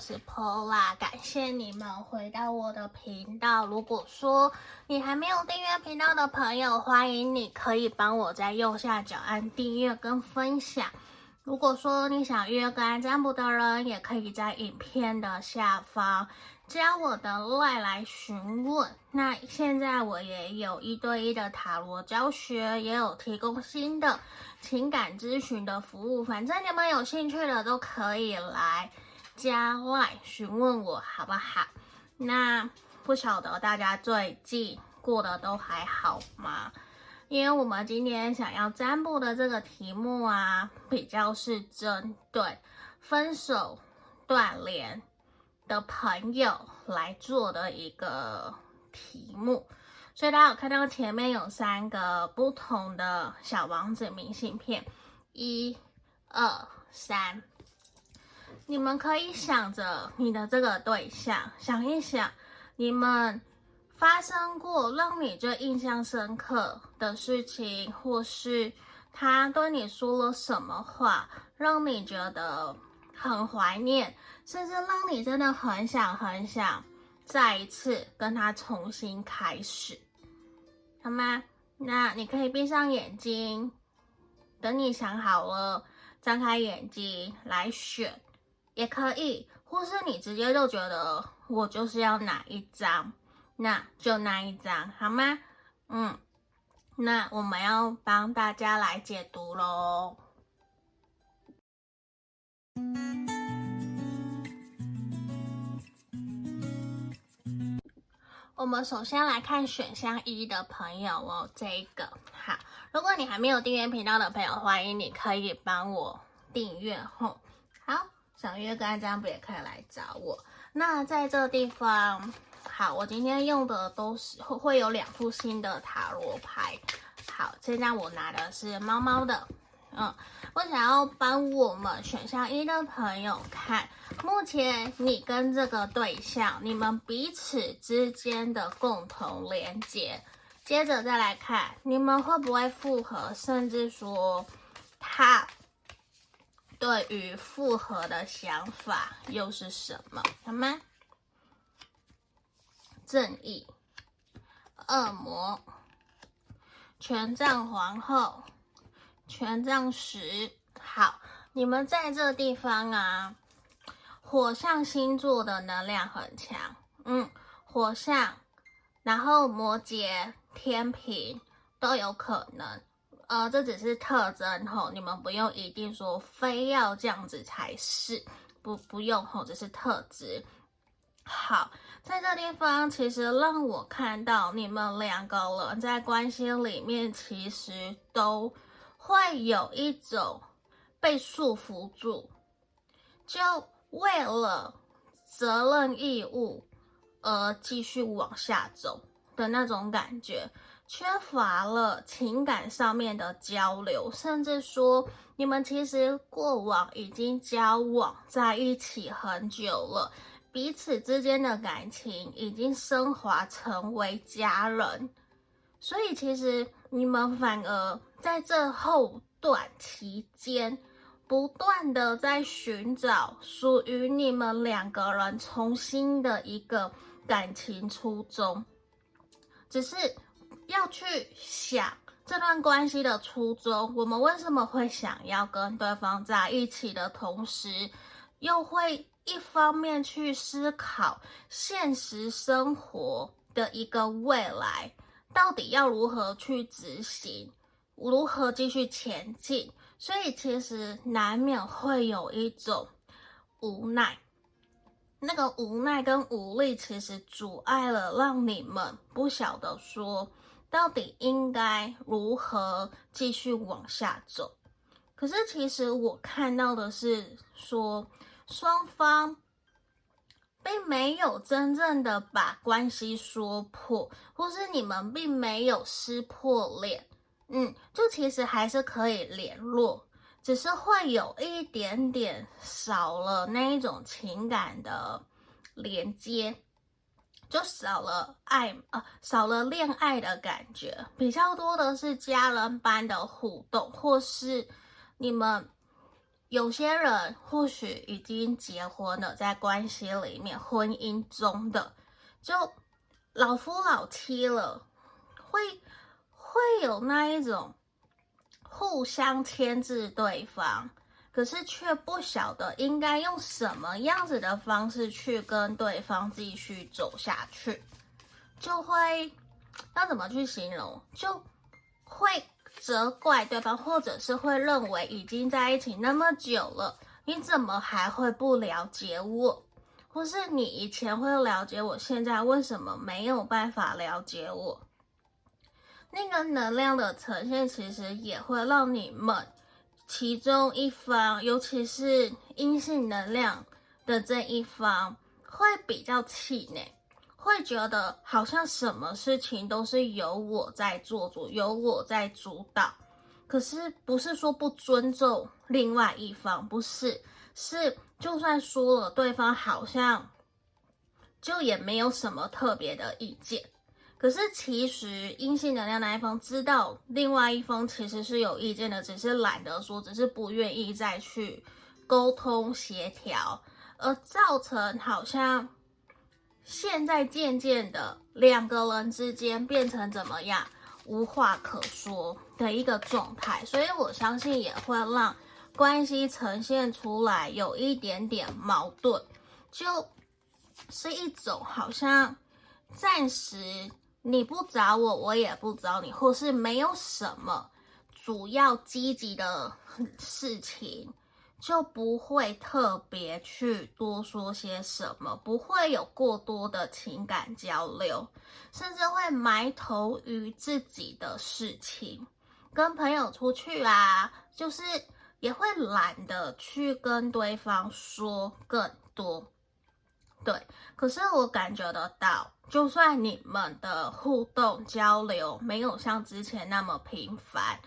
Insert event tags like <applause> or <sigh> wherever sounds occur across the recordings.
是 Paula，感谢你们回到我的频道。如果说你还没有订阅频道的朋友，欢迎你可以帮我在右下角按订阅跟分享。如果说你想约个案占卜的人，也可以在影片的下方加我的 LINE 来询问。那现在我也有一对一的塔罗教学，也有提供新的情感咨询的服务。反正你们有兴趣的都可以来加外询问我，好不好？那不晓得大家最近过得都还好吗？因为我们今天想要占卜的这个题目啊，比较是针对分手断联的朋友来做的一个题目，所以大家有看到前面有三个不同的小王子明信片，一、二、三，你们可以想着你的这个对象，想一想你们。发生过让你最印象深刻的事情，或是他对你说了什么话，让你觉得很怀念，甚至让你真的很想很想再一次跟他重新开始，好吗？那你可以闭上眼睛，等你想好了，张开眼睛来选，也可以，或是你直接就觉得我就是要哪一张。那就那一张好吗？嗯，那我们要帮大家来解读喽。我们首先来看选项一的朋友哦，这一个好。如果你还没有订阅频道的朋友，欢迎你可以帮我订阅吼。好，想约个案占卜也可以来找我。那在这地方。好，我今天用的都是会会有两副新的塔罗牌。好，现在我拿的是猫猫的，嗯，我想要帮我们选项一的朋友看，目前你跟这个对象，你们彼此之间的共同连接。接着再来看，你们会不会复合，甚至说他对于复合的想法又是什么？好吗？正义，恶魔，权杖皇后，权杖十。好，你们在这地方啊，火象星座的能量很强，嗯，火象，然后摩羯、天平都有可能，呃，这只是特征吼，你们不用一定说非要这样子才是，不不用吼，只是特质。好。在这地方，其实让我看到你们两个人在关系里面，其实都会有一种被束缚住，就为了责任义务而继续往下走的那种感觉，缺乏了情感上面的交流，甚至说你们其实过往已经交往在一起很久了。彼此之间的感情已经升华成为家人，所以其实你们反而在这后段期间，不断的在寻找属于你们两个人重新的一个感情初衷，只是要去想这段关系的初衷，我们为什么会想要跟对方在一起的同时，又会。一方面去思考现实生活的一个未来，到底要如何去执行，如何继续前进，所以其实难免会有一种无奈。那个无奈跟无力，其实阻碍了让你们不晓得说到底应该如何继续往下走。可是其实我看到的是说。双方并没有真正的把关系说破，或是你们并没有撕破脸，嗯，就其实还是可以联络，只是会有一点点少了那一种情感的连接，就少了爱啊，少了恋爱的感觉，比较多的是家人般的互动，或是你们。有些人或许已经结婚了，在关系里面、婚姻中的，就老夫老妻了，会会有那一种互相牵制对方，可是却不晓得应该用什么样子的方式去跟对方继续走下去，就会要怎么去形容？就会。责怪对方，或者是会认为已经在一起那么久了，你怎么还会不了解我？或是你以前会了解我，现在为什么没有办法了解我？那个能量的呈现，其实也会让你们其中一方，尤其是阴性能量的这一方，会比较气馁。会觉得好像什么事情都是由我在做主，由我在主导。可是不是说不尊重另外一方，不是，是就算说了，对方好像就也没有什么特别的意见。可是其实阴性能量那一方知道另外一方其实是有意见的，只是懒得说，只是不愿意再去沟通协调，而造成好像。现在渐渐的，两个人之间变成怎么样，无话可说的一个状态，所以我相信也会让关系呈现出来有一点点矛盾，就是一种好像暂时你不找我，我也不找你，或是没有什么主要积极的 <laughs> 事情。就不会特别去多说些什么，不会有过多的情感交流，甚至会埋头于自己的事情。跟朋友出去啊，就是也会懒得去跟对方说更多。对，可是我感觉得到，就算你们的互动交流没有像之前那么频繁。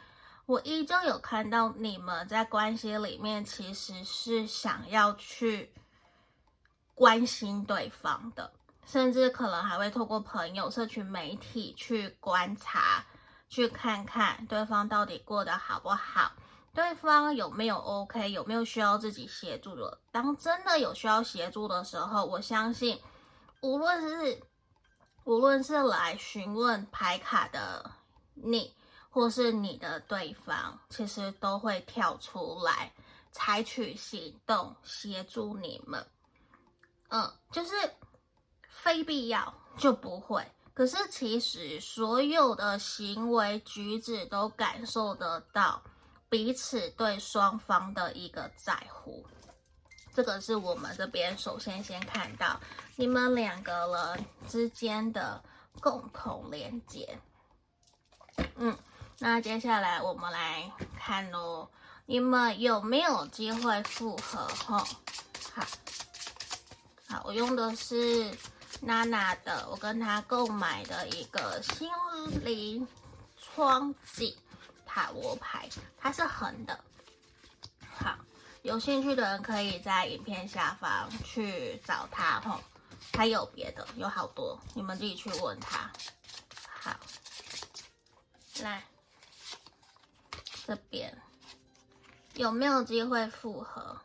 我依旧有看到你们在关系里面，其实是想要去关心对方的，甚至可能还会透过朋友、社群媒体去观察，去看看对方到底过得好不好，对方有没有 OK，有没有需要自己协助的。当真的有需要协助的时候，我相信，无论是无论是来询问牌卡的你。或是你的对方，其实都会跳出来采取行动协助你们。嗯，就是非必要就不会。可是其实所有的行为举止都感受得到彼此对双方的一个在乎。这个是我们这边首先先看到你们两个人之间的共同连接。嗯。那接下来我们来看喽，你们有没有机会复合？哈，好，好，我用的是娜娜的，我跟她购买的一个心灵窗景塔罗牌，它是横的。好，有兴趣的人可以在影片下方去找他吼，还有别的，有好多，你们自己去问他。好，来。这边有没有机会复合？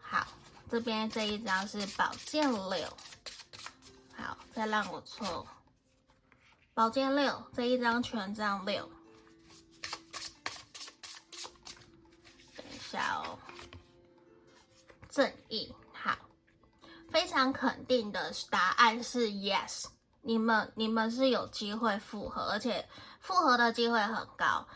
好，这边这一张是宝剑六。好，再让我抽宝剑六这一张权杖六。正义。好，非常肯定的答案是 yes，你们你们是有机会复合，而且复合的机会很高。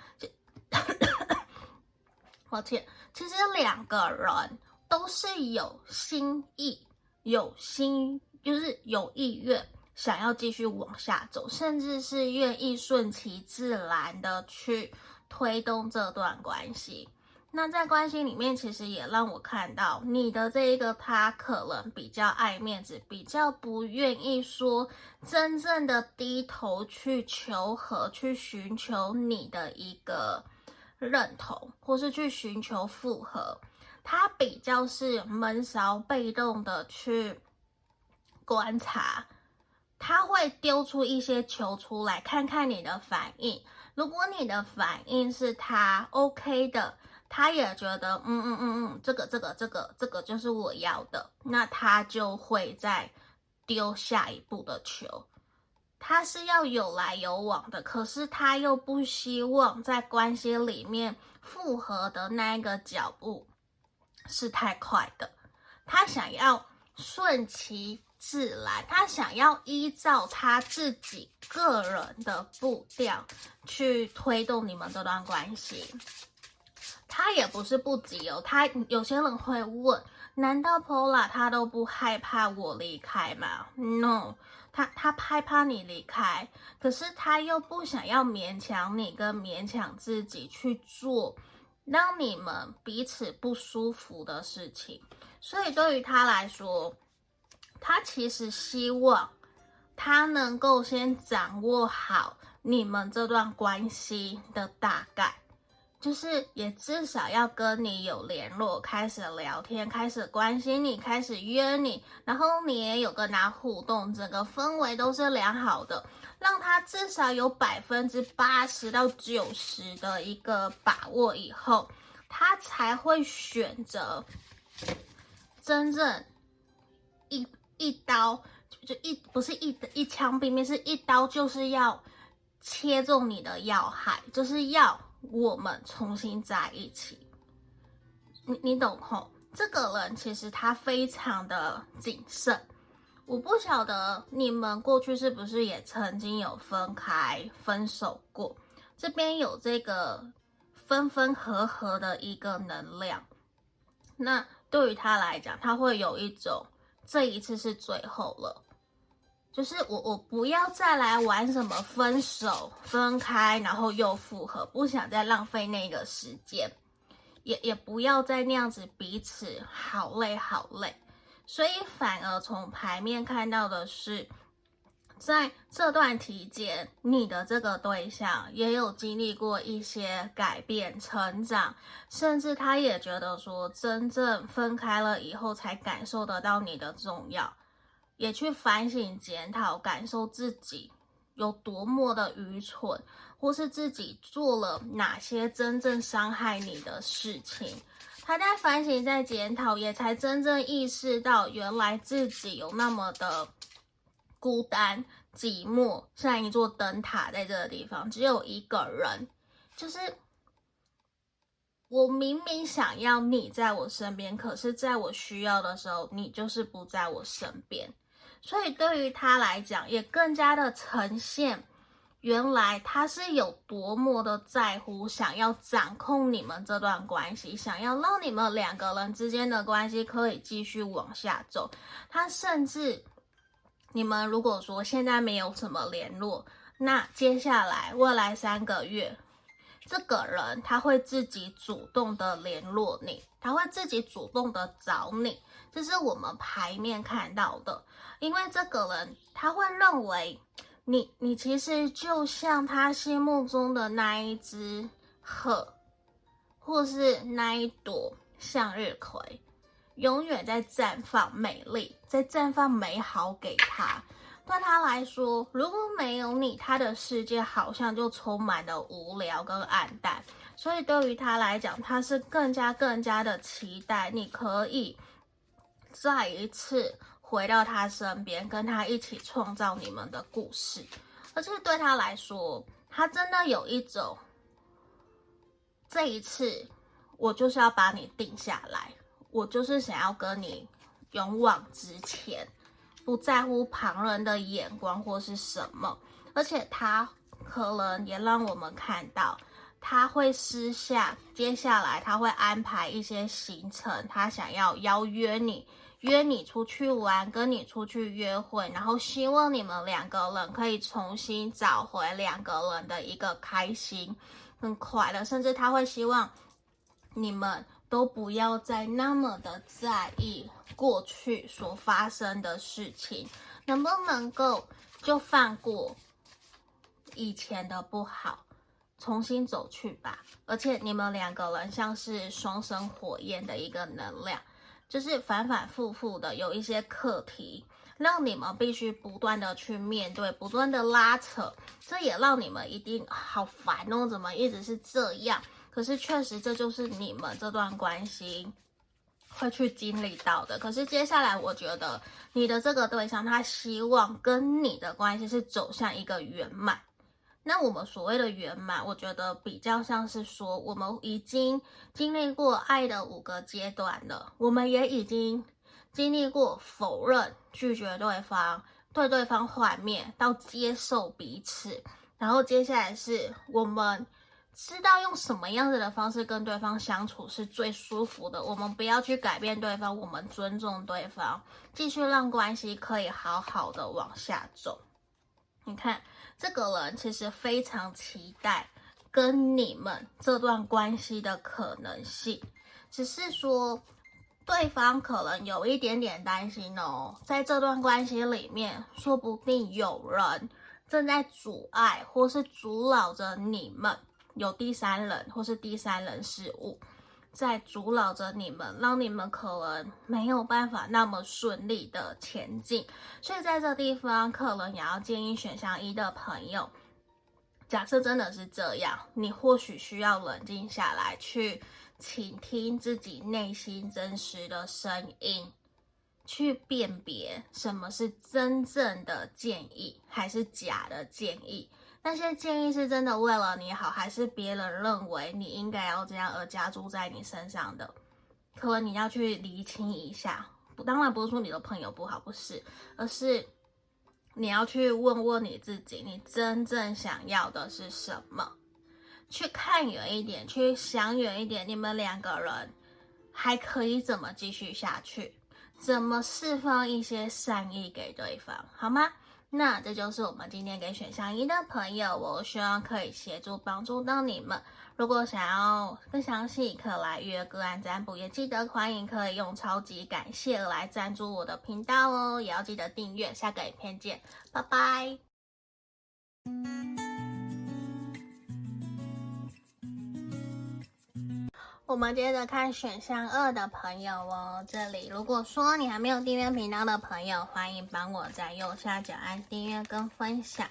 <coughs> 抱歉，其实两个人都是有心意、有心，就是有意愿想要继续往下走，甚至是愿意顺其自然的去推动这段关系。那在关系里面，其实也让我看到你的这一个他可能比较爱面子，比较不愿意说真正的低头去求和，去寻求你的一个。认同，或是去寻求复合，他比较是闷骚被动的去观察，他会丢出一些球出来，看看你的反应。如果你的反应是他 OK 的，他也觉得，嗯嗯嗯嗯，这个这个这个这个就是我要的，那他就会再丢下一步的球。他是要有来有往的，可是他又不希望在关系里面复合的那一个脚步是太快的，他想要顺其自然，他想要依照他自己个人的步调去推动你们这段关系。他也不是不急哦，他有些人会问：难道 Pola 他都不害怕我离开吗？No，他他害怕你离开，可是他又不想要勉强你跟勉强自己去做让你们彼此不舒服的事情，所以对于他来说，他其实希望他能够先掌握好你们这段关系的大概。就是也至少要跟你有联络，开始聊天，开始关心你，开始约你，然后你也有跟他互动，整个氛围都是良好的，让他至少有百分之八十到九十的一个把握以后，他才会选择真正一一刀就一不是一一枪毙命，是一刀就是要切中你的要害，就是要。我们重新在一起，你你懂吼？这个人其实他非常的谨慎。我不晓得你们过去是不是也曾经有分开、分手过？这边有这个分分合合的一个能量。那对于他来讲，他会有一种这一次是最后了。就是我，我不要再来玩什么分手、分开，然后又复合，不想再浪费那个时间，也也不要再那样子彼此好累好累，所以反而从牌面看到的是，在这段期间，你的这个对象也有经历过一些改变、成长，甚至他也觉得说，真正分开了以后，才感受得到你的重要。也去反省、检讨、感受自己有多么的愚蠢，或是自己做了哪些真正伤害你的事情。他在反省、在检讨，也才真正意识到，原来自己有那么的孤单、寂寞，像一座灯塔在这个地方，只有一个人。就是我明明想要你在我身边，可是在我需要的时候，你就是不在我身边。所以对于他来讲，也更加的呈现，原来他是有多么的在乎，想要掌控你们这段关系，想要让你们两个人之间的关系可以继续往下走。他甚至，你们如果说现在没有什么联络，那接下来未来三个月，这个人他会自己主动的联络你，他会自己主动的找你，这是我们牌面看到的。因为这个人他会认为你，你其实就像他心目中的那一只鹤，或是那一朵向日葵，永远在绽放美丽，在绽放美好给他。对他来说，如果没有你，他的世界好像就充满了无聊跟暗淡。所以对于他来讲，他是更加更加的期待你可以再一次。回到他身边，跟他一起创造你们的故事，而且对他来说，他真的有一种，这一次我就是要把你定下来，我就是想要跟你勇往直前，不在乎旁人的眼光或是什么，而且他可能也让我们看到，他会私下接下来他会安排一些行程，他想要邀约你。约你出去玩，跟你出去约会，然后希望你们两个人可以重新找回两个人的一个开心、很快乐，甚至他会希望你们都不要再那么的在意过去所发生的事情，能不能够就放过以前的不好，重新走去吧？而且你们两个人像是双生火焰的一个能量。就是反反复复的有一些课题，让你们必须不断的去面对，不断的拉扯，这也让你们一定好烦哦，怎么一直是这样？可是确实这就是你们这段关系会去经历到的。可是接下来，我觉得你的这个对象他希望跟你的关系是走向一个圆满。那我们所谓的圆满，我觉得比较像是说，我们已经经历过爱的五个阶段了，我们也已经经历过否认、拒绝对方、对对方幻灭到接受彼此，然后接下来是我们知道用什么样子的方式跟对方相处是最舒服的。我们不要去改变对方，我们尊重对方，继续让关系可以好好的往下走。你看。这个人其实非常期待跟你们这段关系的可能性，只是说对方可能有一点点担心哦，在这段关系里面，说不定有人正在阻碍或是阻扰着你们，有第三人或是第三人事物。在阻挠着你们，让你们可能没有办法那么顺利的前进，所以在这地方，可能也要建议选项一的朋友，假设真的是这样，你或许需要冷静下来，去倾听自己内心真实的声音，去辨别什么是真正的建议，还是假的建议。那些建议是真的为了你好，还是别人认为你应该要这样而加注在你身上的？可能你要去厘清一下。不，当然不是说你的朋友不好，不是，而是你要去问问你自己，你真正想要的是什么？去看远一点，去想远一点，你们两个人还可以怎么继续下去？怎么释放一些善意给对方，好吗？那这就是我们今天给选项一的朋友，我希望可以协助帮助到你们。如果想要更详细，可来预约个案占卜，也记得欢迎可以用超级感谢来赞助我的频道哦，也要记得订阅。下个影片见，拜拜。我们接着看选项二的朋友哦，这里如果说你还没有订阅频道的朋友，欢迎帮我在右下角按订阅跟分享。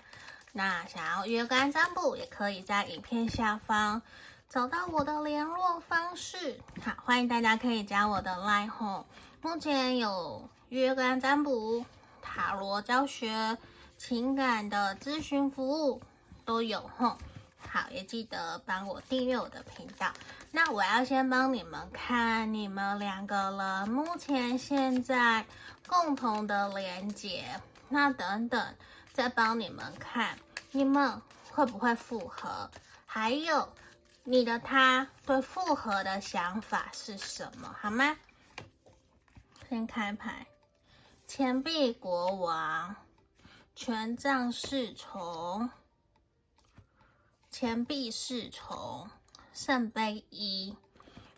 那想要约个占卜，也可以在影片下方找到我的联络方式。好，欢迎大家可以加我的 line 吼，目前有约个占卜、塔罗教学、情感的咨询服务都有吼。好，也记得帮我订阅我的频道。那我要先帮你们看你们两个人目前现在共同的连接，那等等再帮你们看你们会不会复合，还有你的他对复合的想法是什么，好吗？先开牌，钱币国王，权杖侍从。钱币侍从，圣杯一。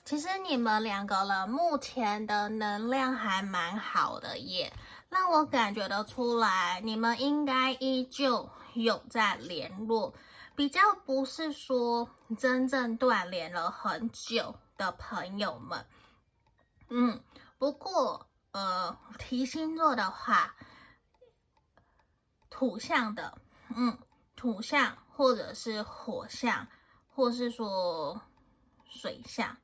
其实你们两个人目前的能量还蛮好的耶，让我感觉得出来，你们应该依旧有在联络，比较不是说真正断联了很久的朋友们。嗯，不过呃，提星座的话，土象的，嗯，土象。或者是火象，或是说水象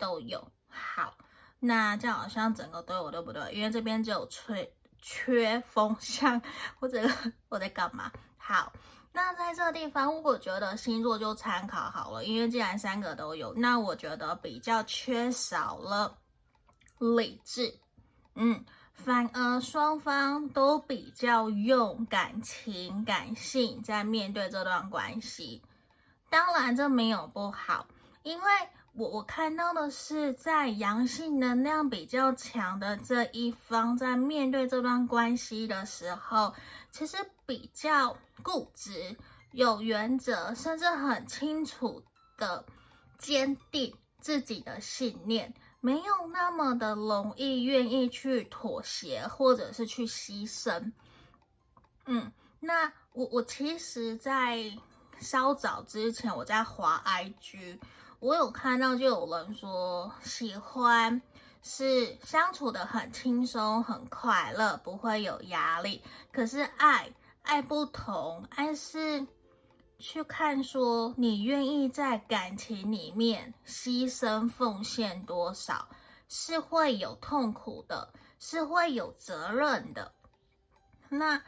都有。好，那这样好像整个都有，对不对？因为这边只有缺缺风象，或者我在干嘛？好，那在这个地方，我觉得星座就参考好了。因为既然三个都有，那我觉得比较缺少了理智。嗯。反而双方都比较用感情、感性在面对这段关系。当然，这没有不好，因为我我看到的是，在阳性能量比较强的这一方，在面对这段关系的时候，其实比较固执、有原则，甚至很清楚的坚定自己的信念。没有那么的容易愿意去妥协，或者是去牺牲。嗯，那我我其实，在稍早之前，我在滑 IG，我有看到就有人说喜欢是相处得很轻松、很快乐，不会有压力。可是爱爱不同，爱是去看说你愿意在感情里面牺牲奉献多少，是会有痛苦的，是会有责任的。那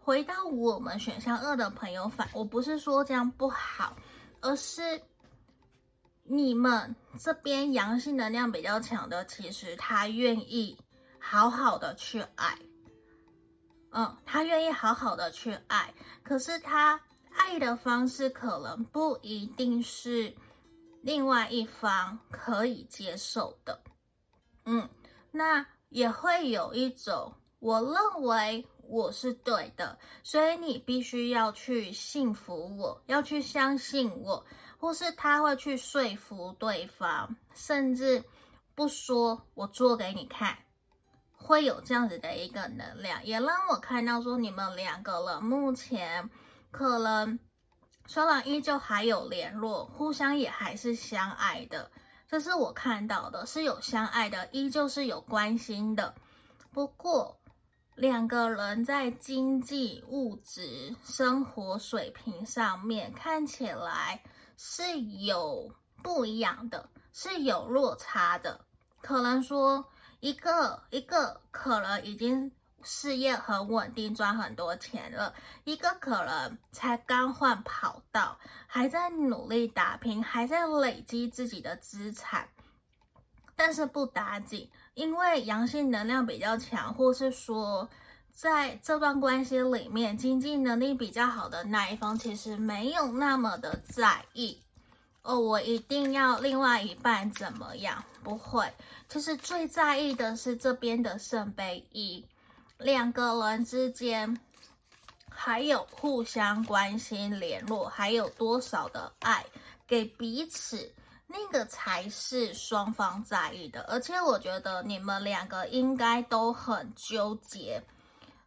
回到我们选项二的朋友反，我不是说这样不好，而是你们这边阳性能量比较强的，其实他愿意好好的去爱，嗯，他愿意好好的去爱，可是他爱的方式可能不一定是另外一方可以接受的，嗯，那也会有一种，我认为。我是对的，所以你必须要去信服我，要去相信我，或是他会去说服对方，甚至不说，我做给你看，会有这样子的一个能量，也让我看到说你们两个人目前可能虽然依旧还有联络，互相也还是相爱的，这是我看到的，是有相爱的，依旧是有关心的，不过。两个人在经济、物质、生活水平上面看起来是有不一样的，是有落差的。可能说一个一个可能已经事业很稳定，赚很多钱了；一个可能才刚换跑道，还在努力打拼，还在累积自己的资产，但是不打紧。因为阳性能量比较强，或是说在这段关系里面，经济能力比较好的那一方，其实没有那么的在意哦。我一定要另外一半怎么样？不会，其实最在意的是这边的圣杯一，两个人之间还有互相关心联络，还有多少的爱给彼此。那个才是双方在意的，而且我觉得你们两个应该都很纠结，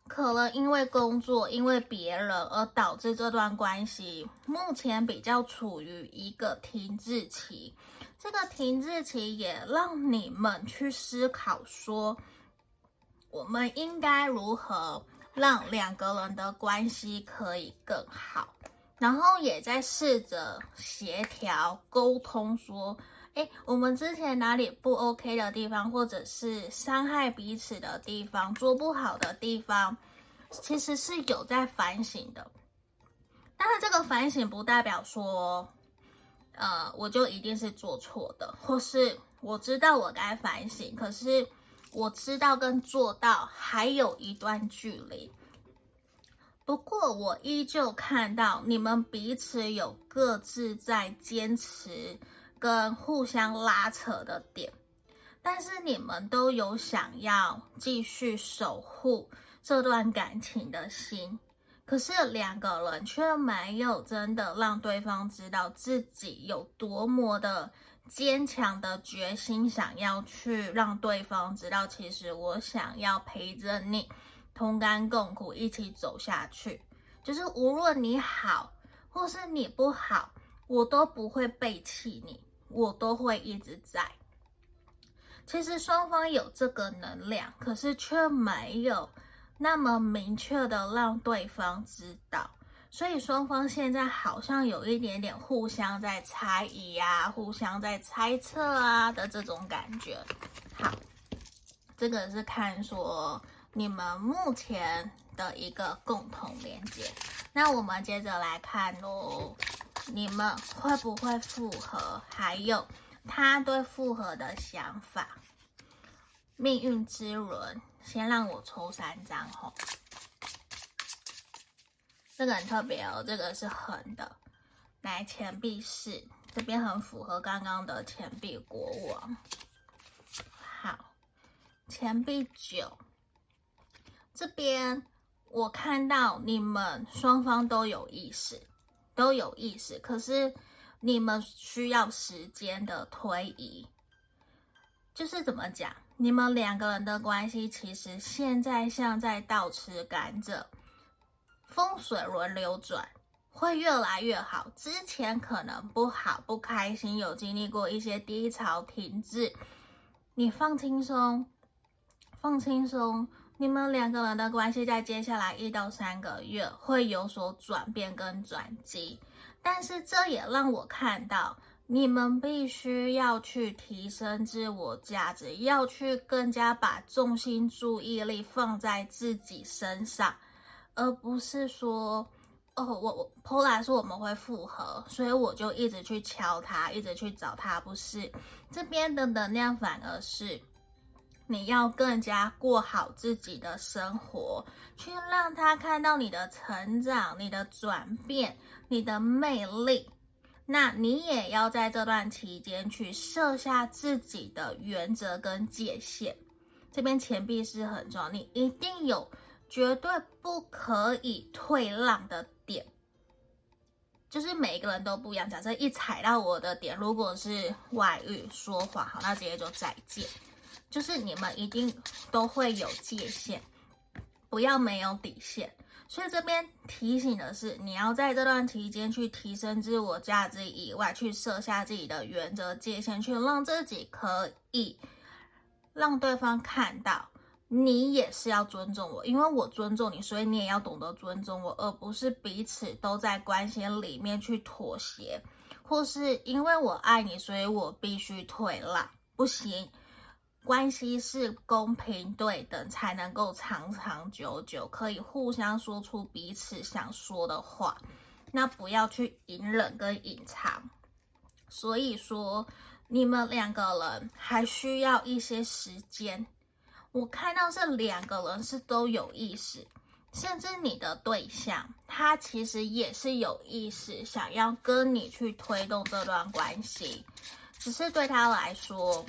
可能因为工作，因为别人而导致这段关系目前比较处于一个停滞期。这个停滞期也让你们去思考说，我们应该如何让两个人的关系可以更好。然后也在试着协调沟通，说，哎，我们之前哪里不 OK 的地方，或者是伤害彼此的地方，做不好的地方，其实是有在反省的。当然，这个反省不代表说，呃，我就一定是做错的，或是我知道我该反省，可是我知道跟做到还有一段距离。不过，我依旧看到你们彼此有各自在坚持跟互相拉扯的点，但是你们都有想要继续守护这段感情的心，可是两个人却没有真的让对方知道自己有多么的坚强的决心，想要去让对方知道，其实我想要陪着你。同甘共苦，一起走下去。就是无论你好，或是你不好，我都不会背弃你，我都会一直在。其实双方有这个能量，可是却没有那么明确的让对方知道。所以双方现在好像有一点点互相在猜疑啊，互相在猜测啊的这种感觉。好，这个是看说。你们目前的一个共同连接，那我们接着来看喽，你们会不会复合？还有他对复合的想法。命运之轮，先让我抽三张吼。这个很特别哦，这个是横的。来，钱币四，这边很符合刚刚的钱币国王。好，钱币九。这边我看到你们双方都有意识，都有意识，可是你们需要时间的推移。就是怎么讲，你们两个人的关系其实现在像在倒吃甘蔗，风水轮流转，会越来越好。之前可能不好，不开心，有经历过一些低潮、停滞，你放轻松，放轻松。你们两个人的关系在接下来一到三个月会有所转变跟转机，但是这也让我看到，你们必须要去提升自我价值，要去更加把重心注意力放在自己身上，而不是说，哦，我我 Paula 说我们会复合，所以我就一直去敲他，一直去找他，不是，这边的能量反而是。你要更加过好自己的生活，去让他看到你的成长、你的转变、你的魅力。那你也要在这段期间去设下自己的原则跟界限。这边钱币是很重要，你一定有绝对不可以退让的点。就是每一个人都不一样，假设一踩到我的点，如果是外遇、说谎，好，那直接就再见。就是你们一定都会有界限，不要没有底线。所以这边提醒的是，你要在这段期间去提升自我价值以外，去设下自己的原则界限，去让自己可以让对方看到你也是要尊重我，因为我尊重你，所以你也要懂得尊重我，而不是彼此都在关系里面去妥协，或是因为我爱你，所以我必须退让，不行。关系是公平对等，才能够长长久久，可以互相说出彼此想说的话。那不要去隐忍跟隐藏。所以说，你们两个人还需要一些时间。我看到这两个人是都有意识，甚至你的对象他其实也是有意识，想要跟你去推动这段关系，只是对他来说。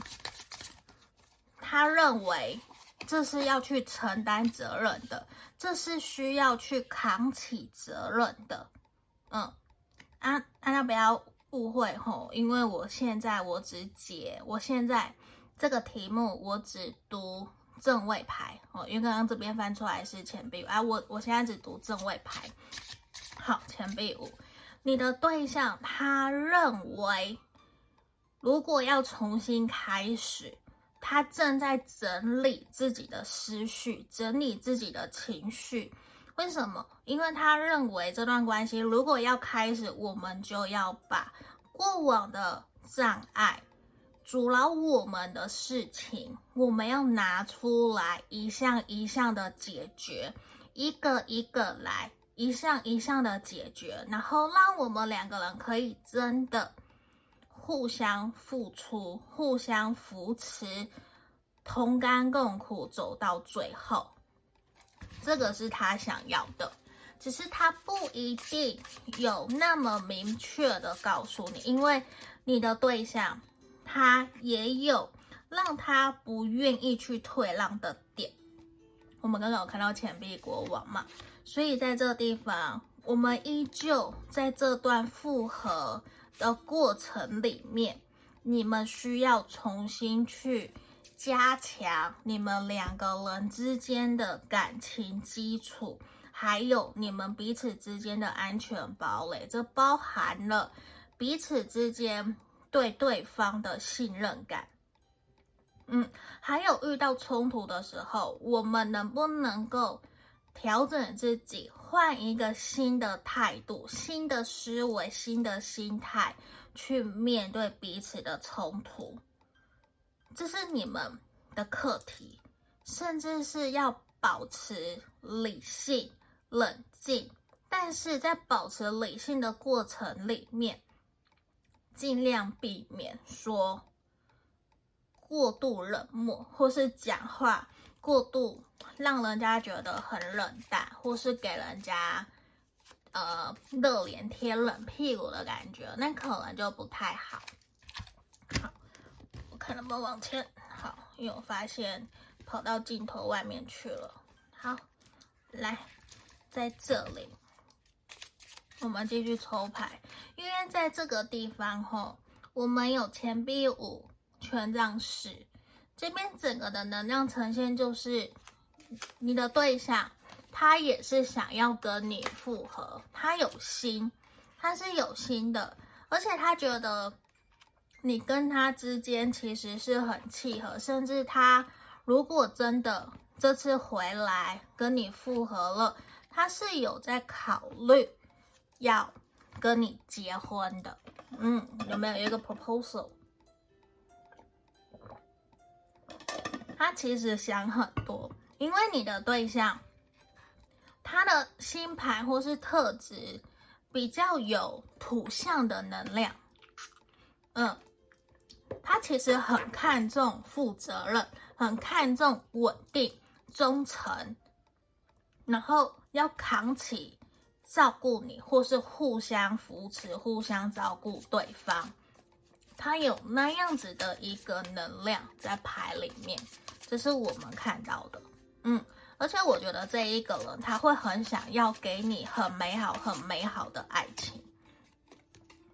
他认为这是要去承担责任的，这是需要去扛起责任的。嗯，啊，大家不要误会吼，因为我现在我只解，我现在这个题目我只读正位牌哦，因为刚刚这边翻出来是钱币五，啊，我我现在只读正位牌。好，钱币五，你的对象他认为，如果要重新开始。他正在整理自己的思绪，整理自己的情绪。为什么？因为他认为这段关系如果要开始，我们就要把过往的障碍、阻挠我们的事情，我们要拿出来，一项一项的解决，一个一个来，一项一项的解决，然后让我们两个人可以真的。互相付出，互相扶持，同甘共苦，走到最后，这个是他想要的。只是他不一定有那么明确的告诉你，因为你的对象他也有让他不愿意去退让的点。我们刚刚有看到钱币国王嘛，所以在这个地方，我们依旧在这段复合。的过程里面，你们需要重新去加强你们两个人之间的感情基础，还有你们彼此之间的安全堡垒。这包含了彼此之间对对方的信任感。嗯，还有遇到冲突的时候，我们能不能够调整自己？换一个新的态度、新的思维、新的心态去面对彼此的冲突，这是你们的课题，甚至是要保持理性、冷静，但是在保持理性的过程里面，尽量避免说过度冷漠，或是讲话过度。让人家觉得很冷淡，或是给人家呃热脸贴冷屁股的感觉，那可能就不太好。好，我看能不能往前。好，因为我发现跑到镜头外面去了。好，来，在这里，我们继续抽牌，因为在这个地方吼，我们有钱币五、权杖十，这边整个的能量呈现就是。你的对象，他也是想要跟你复合，他有心，他是有心的，而且他觉得你跟他之间其实是很契合，甚至他如果真的这次回来跟你复合了，他是有在考虑要跟你结婚的？嗯，有没有一个 proposal？他其实想很多，因为你的对象，他的星盘或是特质比较有土象的能量。嗯，他其实很看重负责任，很看重稳定、忠诚，然后要扛起照顾你，或是互相扶持、互相照顾对方。他有那样子的一个能量在牌里面。这是我们看到的，嗯，而且我觉得这一个人他会很想要给你很美好、很美好的爱情，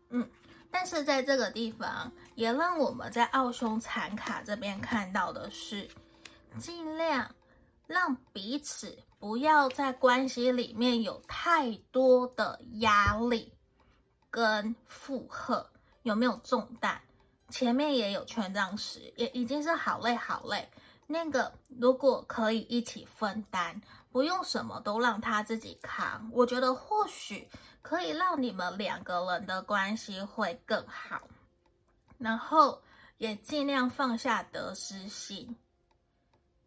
嗯，但是在这个地方也让我们在奥匈残卡这边看到的是，尽量让彼此不要在关系里面有太多的压力跟负荷，有没有重担？前面也有权杖十，也已经是好累好累。那个如果可以一起分担，不用什么都让他自己扛，我觉得或许可以让你们两个人的关系会更好。然后也尽量放下得失心。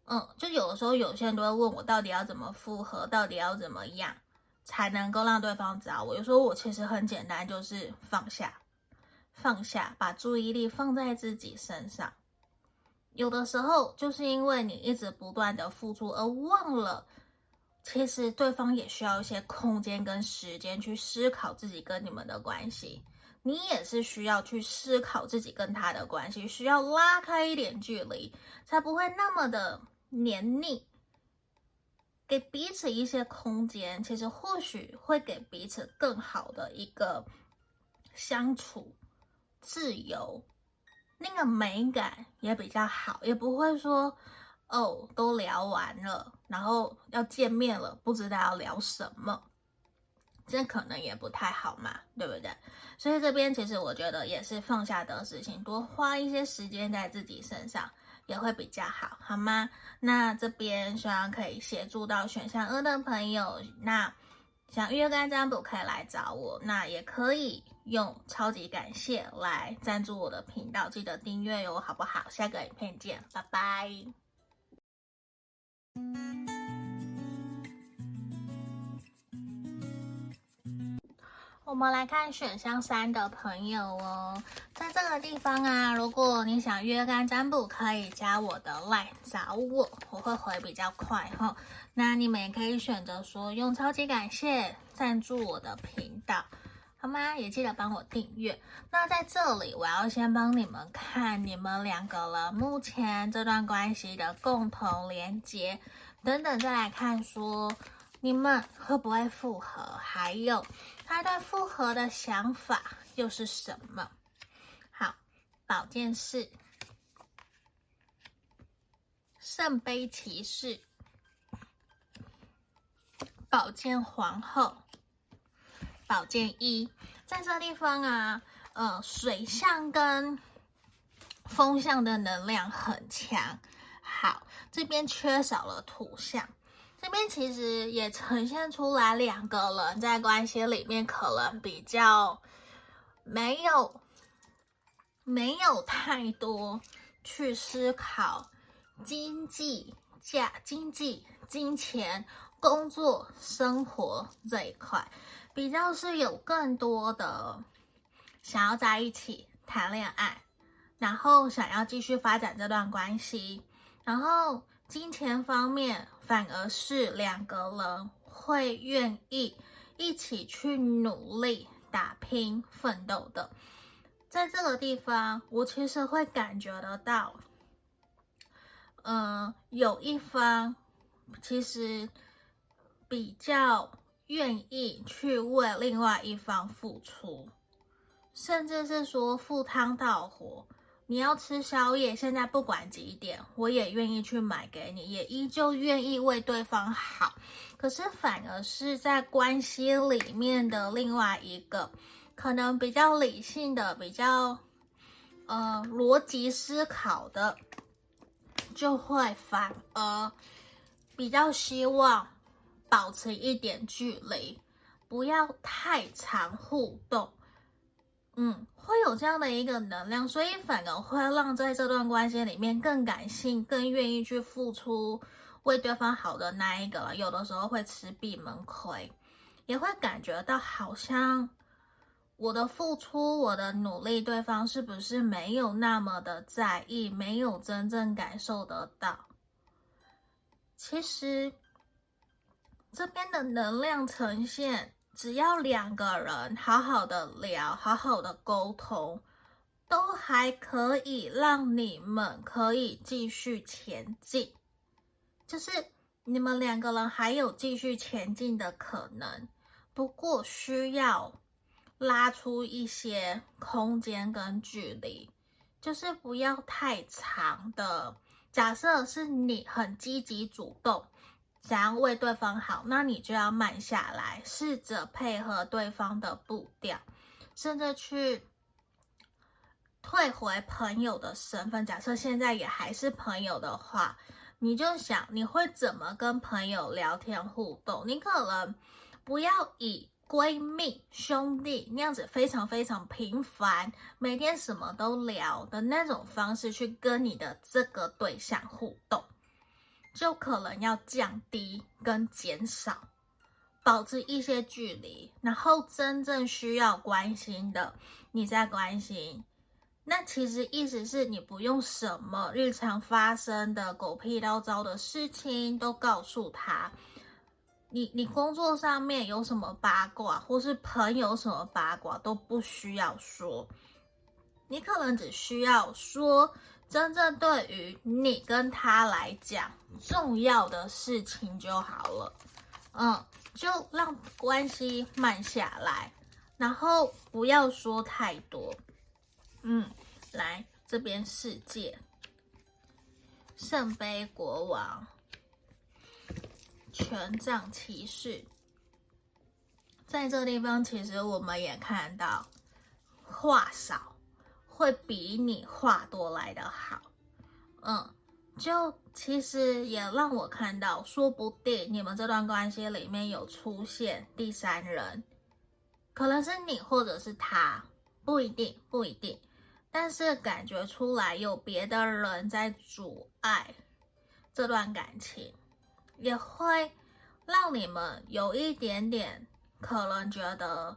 嗯，就有的时候有些人都会问我，到底要怎么复合，到底要怎么样才能够让对方找我？有时候我其实很简单，就是放下，放下，把注意力放在自己身上。有的时候就是因为你一直不断的付出，而忘了，其实对方也需要一些空间跟时间去思考自己跟你们的关系。你也是需要去思考自己跟他的关系，需要拉开一点距离，才不会那么的黏腻。给彼此一些空间，其实或许会给彼此更好的一个相处，自由。那个美感也比较好，也不会说哦，都聊完了，然后要见面了，不知道要聊什么，这可能也不太好嘛，对不对？所以这边其实我觉得也是放下的事情，多花一些时间在自己身上也会比较好，好吗？那这边希望可以协助到选项二的朋友，那。想预约个案占卜可以来找我，那也可以用超级感谢来赞助我的频道，记得订阅哟，好不好？下个影片见，拜拜。我们来看选项三的朋友哦，在这个地方啊，如果你想约干占卜，可以加我的 line 找我，我会回比较快哈、那你们也可以选择说用超级感谢赞助我的频道，好吗？也记得帮我订阅。那在这里，我要先帮你们看你们两个人目前这段关系的共同连接，等等再来看说你们会不会复合，还有他对复合的想法又是什么？好，宝剑四，圣杯骑士。宝剑皇后，宝剑一，在这地方啊，呃，水象跟风象的能量很强。好，这边缺少了土象，这边其实也呈现出来两个人在关系里面可能比较没有没有太多去思考经济价、经济金钱。工作生活这一块，比较是有更多的想要在一起谈恋爱，然后想要继续发展这段关系，然后金钱方面反而是两个人会愿意一起去努力打拼奋斗的。在这个地方，我其实会感觉得到，嗯、有一方其实。比较愿意去为另外一方付出，甚至是说赴汤蹈火。你要吃宵夜，现在不管几点，我也愿意去买给你，也依旧愿意为对方好。可是反而是在关系里面的另外一个，可能比较理性的、比较呃逻辑思考的，就会反而比较希望。保持一点距离，不要太常互动，嗯，会有这样的一个能量，所以反而会让在这段关系里面更感性、更愿意去付出、为对方好的那一个，有的时候会吃闭门亏，也会感觉到好像我的付出、我的努力，对方是不是没有那么的在意，没有真正感受得到？其实。这边的能量呈现，只要两个人好好的聊，好好的沟通，都还可以让你们可以继续前进。就是你们两个人还有继续前进的可能，不过需要拉出一些空间跟距离，就是不要太长的。假设是你很积极主动。想要为对方好，那你就要慢下来，试着配合对方的步调，甚至去退回朋友的身份。假设现在也还是朋友的话，你就想你会怎么跟朋友聊天互动？你可能不要以闺蜜、兄弟那样子非常非常频繁，每天什么都聊的那种方式去跟你的这个对象互动。就可能要降低跟减少，保持一些距离，然后真正需要关心的，你再关心。那其实意思是你不用什么日常发生的狗屁叨糟的事情都告诉他。你你工作上面有什么八卦，或是朋友什么八卦都不需要说，你可能只需要说。真正对于你跟他来讲重要的事情就好了，嗯，就让关系慢下来，然后不要说太多，嗯，来这边世界，圣杯国王，权杖骑士，在这个地方其实我们也看到话少。会比你话多来的好，嗯，就其实也让我看到，说不定你们这段关系里面有出现第三人，可能是你或者是他，不一定，不一定，但是感觉出来有别的人在阻碍这段感情，也会让你们有一点点可能觉得。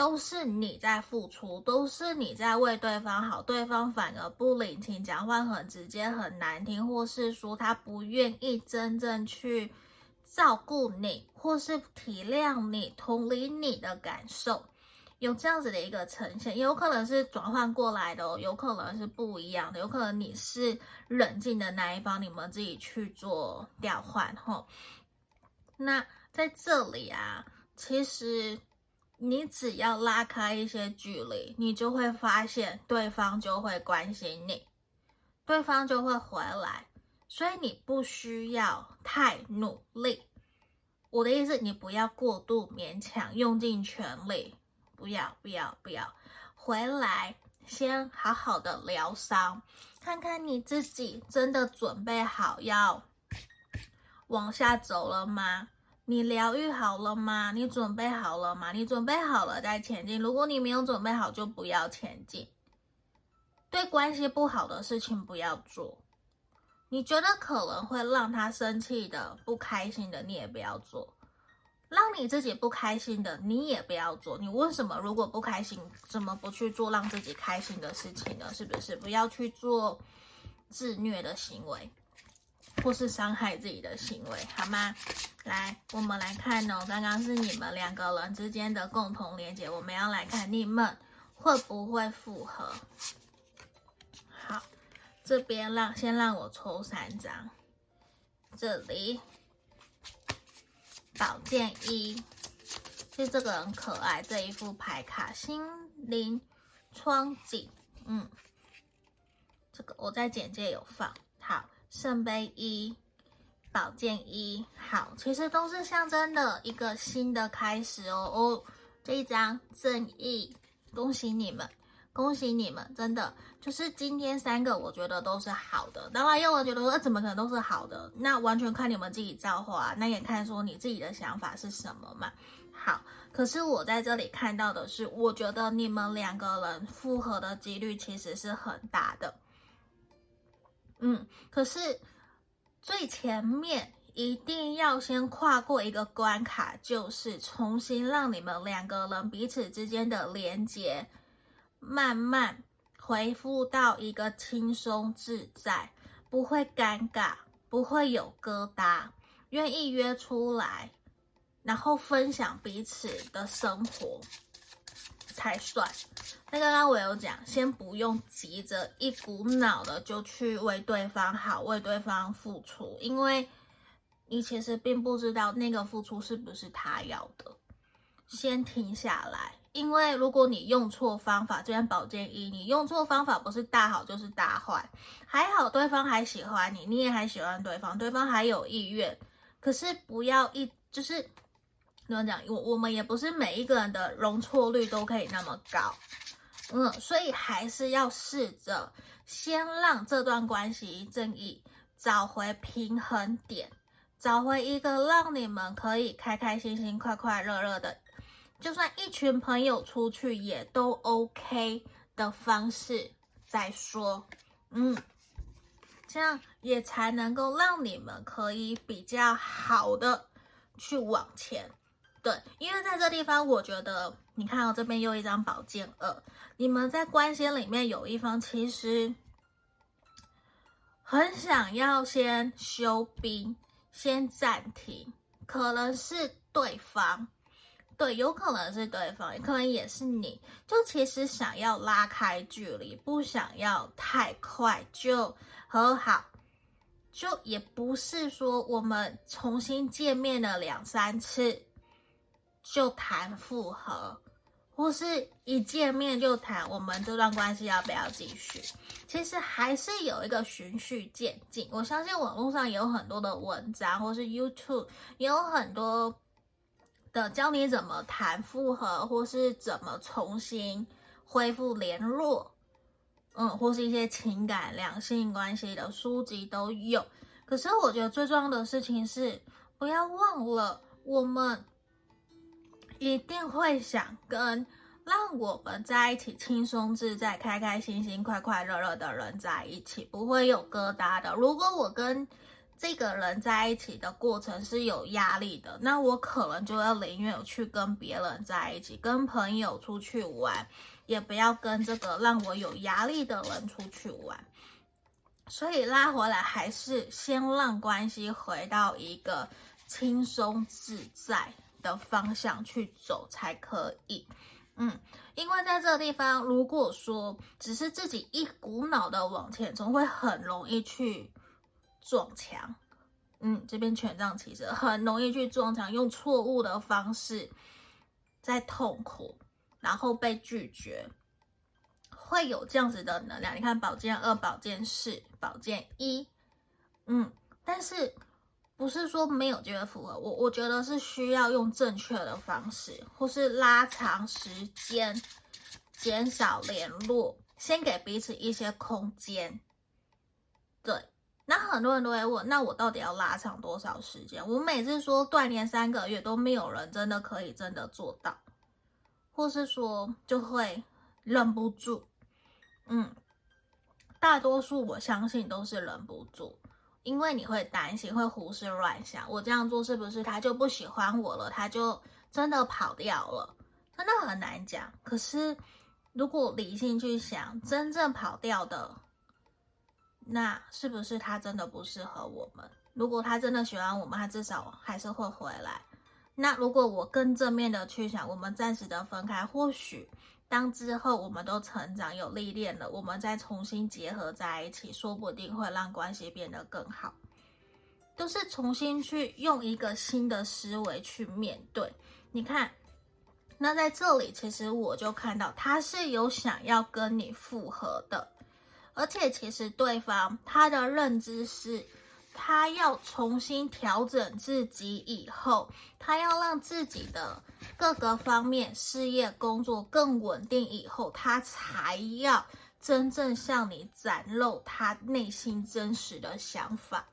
都是你在付出，都是你在为对方好，对方反而不领情，讲话很直接、很难听，或是说他不愿意真正去照顾你，或是体谅你、同理你的感受，有这样子的一个呈现，有可能是转换过来的哦，有可能是不一样的，有可能你是冷静的那一方，你们自己去做调换吼。那在这里啊，其实。你只要拉开一些距离，你就会发现对方就会关心你，对方就会回来，所以你不需要太努力。我的意思，你不要过度勉强，用尽全力，不要，不要，不要。回来先好好的疗伤，看看你自己真的准备好要往下走了吗？你疗愈好了吗？你准备好了吗？你准备好了再前进。如果你没有准备好，就不要前进。对关系不好的事情不要做。你觉得可能会让他生气的、不开心的，你也不要做。让你自己不开心的，你也不要做。你为什么如果不开心，怎么不去做让自己开心的事情呢？是不是？不要去做自虐的行为。或是伤害自己的行为，好吗？来，我们来看哦。刚刚是你们两个人之间的共同连接，我们要来看你们会不会复合。好，这边让先让我抽三张。这里宝剑一，就这个很可爱。这一副牌卡，心灵窗景，嗯，这个我在简介有放。好。圣杯一，宝剑一，好，其实都是象征的一个新的开始哦哦。这一张正义，恭喜你们，恭喜你们，真的就是今天三个，我觉得都是好的。当然，有人觉得说，怎么可能都是好的？那完全看你们自己造化，那也看说你自己的想法是什么嘛。好，可是我在这里看到的是，我觉得你们两个人复合的几率其实是很大的。嗯，可是最前面一定要先跨过一个关卡，就是重新让你们两个人彼此之间的连接慢慢恢复到一个轻松自在，不会尴尬，不会有疙瘩，愿意约出来，然后分享彼此的生活。才算。那刚刚我有讲，先不用急着一股脑的就去为对方好，为对方付出，因为你其实并不知道那个付出是不是他要的。先停下来，因为如果你用错方法，这边宝剑一，你用错方法不是大好就是大坏。还好对方还喜欢你，你也还喜欢对方，对方还有意愿，可是不要一就是。怎么讲？我我们也不是每一个人的容错率都可以那么高，嗯，所以还是要试着先让这段关系正义找回平衡点，找回一个让你们可以开开心心、快快乐乐的，就算一群朋友出去也都 OK 的方式再说，嗯，这样也才能够让你们可以比较好的去往前。对，因为在这地方，我觉得你看到、哦、这边又一张宝剑二，你们在关系里面有一方其实很想要先休兵，先暂停，可能是对方，对，有可能是对方，也可能也是你，就其实想要拉开距离，不想要太快就和好，就也不是说我们重新见面了两三次。就谈复合，或是一见面就谈我们这段关系要不要继续？其实还是有一个循序渐进。我相信网络上有很多的文章，或是 YouTube 也有很多的教你怎么谈复合，或是怎么重新恢复联络，嗯，或是一些情感两性关系的书籍都有。可是我觉得最重要的事情是，不要忘了我们。一定会想跟让我们在一起轻松自在、开开心心、快快乐乐的人在一起，不会有疙瘩的。如果我跟这个人在一起的过程是有压力的，那我可能就要宁愿去跟别人在一起，跟朋友出去玩，也不要跟这个让我有压力的人出去玩。所以拉回来，还是先让关系回到一个轻松自在的方向去走才可以，嗯，因为在这个地方，如果说只是自己一股脑的往前冲，会很容易去撞墙，嗯，这边权杖其实很容易去撞墙，用错误的方式在痛苦，然后被拒绝，会有这样子的能量。你看，宝剑二、宝剑四、宝剑一，嗯，但是。不是说没有机会复合，我我觉得是需要用正确的方式，或是拉长时间，减少联络，先给彼此一些空间。对，那很多人都会问，那我到底要拉长多少时间？我每次说断联三个月，都没有人真的可以真的做到，或是说就会忍不住。嗯，大多数我相信都是忍不住。因为你会担心，会胡思乱想，我这样做是不是他就不喜欢我了？他就真的跑掉了？真的很难讲。可是，如果理性去想，真正跑掉的，那是不是他真的不适合我们？如果他真的喜欢我们，他至少还是会回来。那如果我更正面的去想，我们暂时的分开，或许。当之后我们都成长有历练了，我们再重新结合在一起，说不定会让关系变得更好。都是重新去用一个新的思维去面对。你看，那在这里其实我就看到他是有想要跟你复合的，而且其实对方他的认知是。他要重新调整自己以后，他要让自己的各个方面事业工作更稳定以后，他才要真正向你展露他内心真实的想法。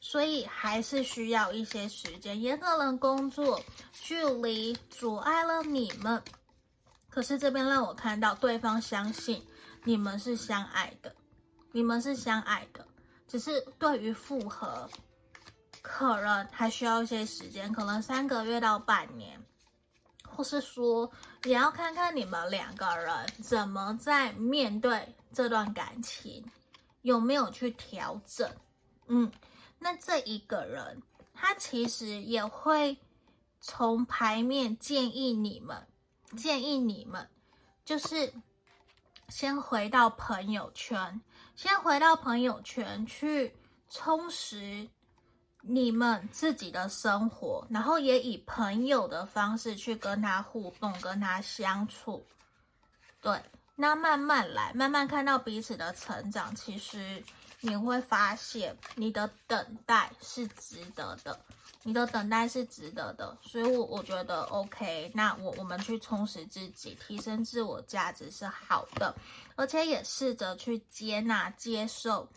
所以还是需要一些时间。也可能工作距离阻碍了你们，可是这边让我看到对方相信你们是相爱的，你们是相爱的，只是对于复合，可能还需要一些时间，可能三个月到半年。或是说，也要看看你们两个人怎么在面对这段感情，有没有去调整。嗯，那这一个人，他其实也会从牌面建议你们，建议你们，就是先回到朋友圈，先回到朋友圈去充实。你们自己的生活，然后也以朋友的方式去跟他互动，跟他相处。对，那慢慢来，慢慢看到彼此的成长，其实你会发现你的等待是值得的，你的等待是值得的。所以我，我觉得 OK，那我我们去充实自己，提升自我价值是好的，而且也试着去接纳、接受。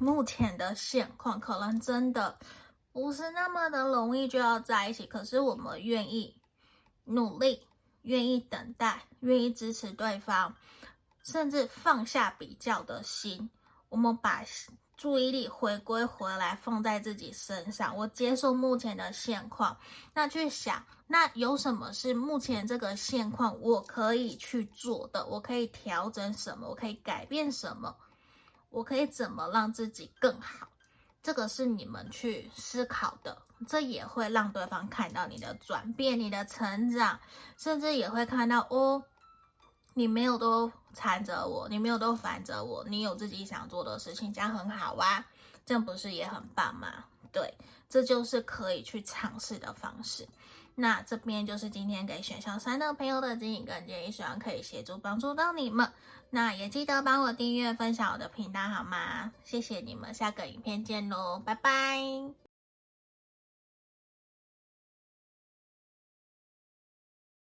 目前的现况可能真的不是那么的容易就要在一起，可是我们愿意努力，愿意等待，愿意支持对方，甚至放下比较的心，我们把注意力回归回来，放在自己身上。我接受目前的现况，那去想，那有什么是目前这个现况我可以去做的？我可以调整什么？我可以改变什么？我可以怎么让自己更好？这个是你们去思考的，这也会让对方看到你的转变、你的成长，甚至也会看到哦，你没有都缠着我，你没有都烦着我，你有自己想做的事情，这样很好啊，这样不是也很棒吗？对，这就是可以去尝试的方式。那这边就是今天给选项三的朋友的指引跟建议，希望可以协助帮助到你们。那也记得帮我订阅、分享我的频道好吗？谢谢你们，下个影片见喽，拜拜。